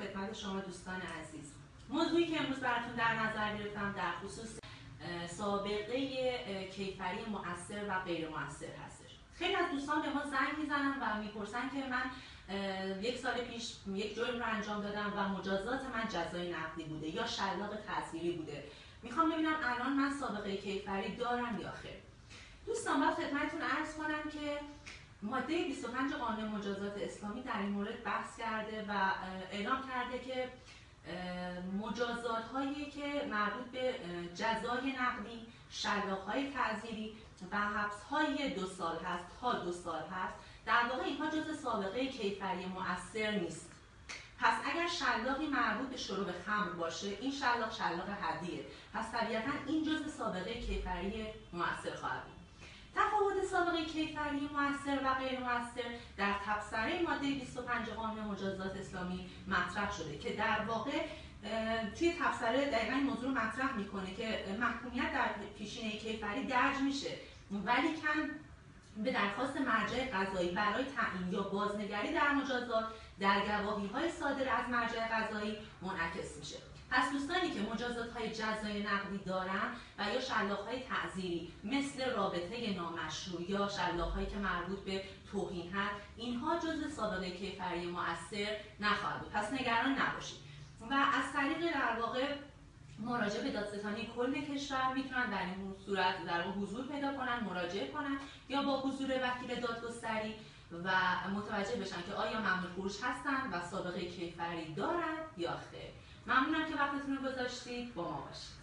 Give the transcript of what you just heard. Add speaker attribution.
Speaker 1: خدمت شما دوستان عزیز. موضوعی که امروز براتون در نظر گرفتم در خصوص سابقه کیفری مؤثر و غیر مؤثر هستش. خیلی از دوستان به ما زنگ می‌زنن و می‌پرسن که من یک سال پیش یک جرم رو انجام دادم و مجازات من جزای نقدی بوده یا شلاق تاثیری بوده. می‌خوام ببینم الان من سابقه کیفری دارم یا خیر دوستان با خدمتتون عرض کنم که ماده 25 قانون مجازات اسلامی در این مورد بحث کرده و اعلام کرده که مجازات هایی که مربوط به جزای نقدی شلاق های تعذیری و حبس های دو سال هست تا دو سال هست در واقع اینها جز سابقه کیفری مؤثر نیست. پس اگر شلاقی مربوط به شروع خمر باشه این شلاق شلاق حدیه. پس طبیعتا این جز سابقه کیفری مؤثر خواهد بود. تفاوت کیفری موثر و غیر موثر در تبصره ماده 25 قانون مجازات اسلامی مطرح شده که در واقع توی تبصره دقیقا این موضوع مطرح می‌کنه که محکومیت در پیشینه کیفری درج میشه. ولی کن به درخواست مرجع قضایی برای تعیین یا بازنگری در مجازات در گواهی های صادر از مرجع قضایی منعکس میشه. پس دوستانی که مجازات های جزای نقدی دارن و یا شلاق های تعذیری مثل رابطه نامشروع یا شلاق هایی که مربوط به توهین هست اینها جز سابقه کیفری مؤثر نخواهد بود. پس نگران نباشید. و از طریق در واقع مراجعه به دادستانی کل کشور می‌تونن در این صورت در حضور پیدا کنن مراجعه کنن یا با حضور وکیل دادگستری و متوجه بشن که آیا ممنوع فروش هستن و سابقه کیفری دارند یا خیر. ممنونم که وقتتون رو گذاشتید. با ما باشید.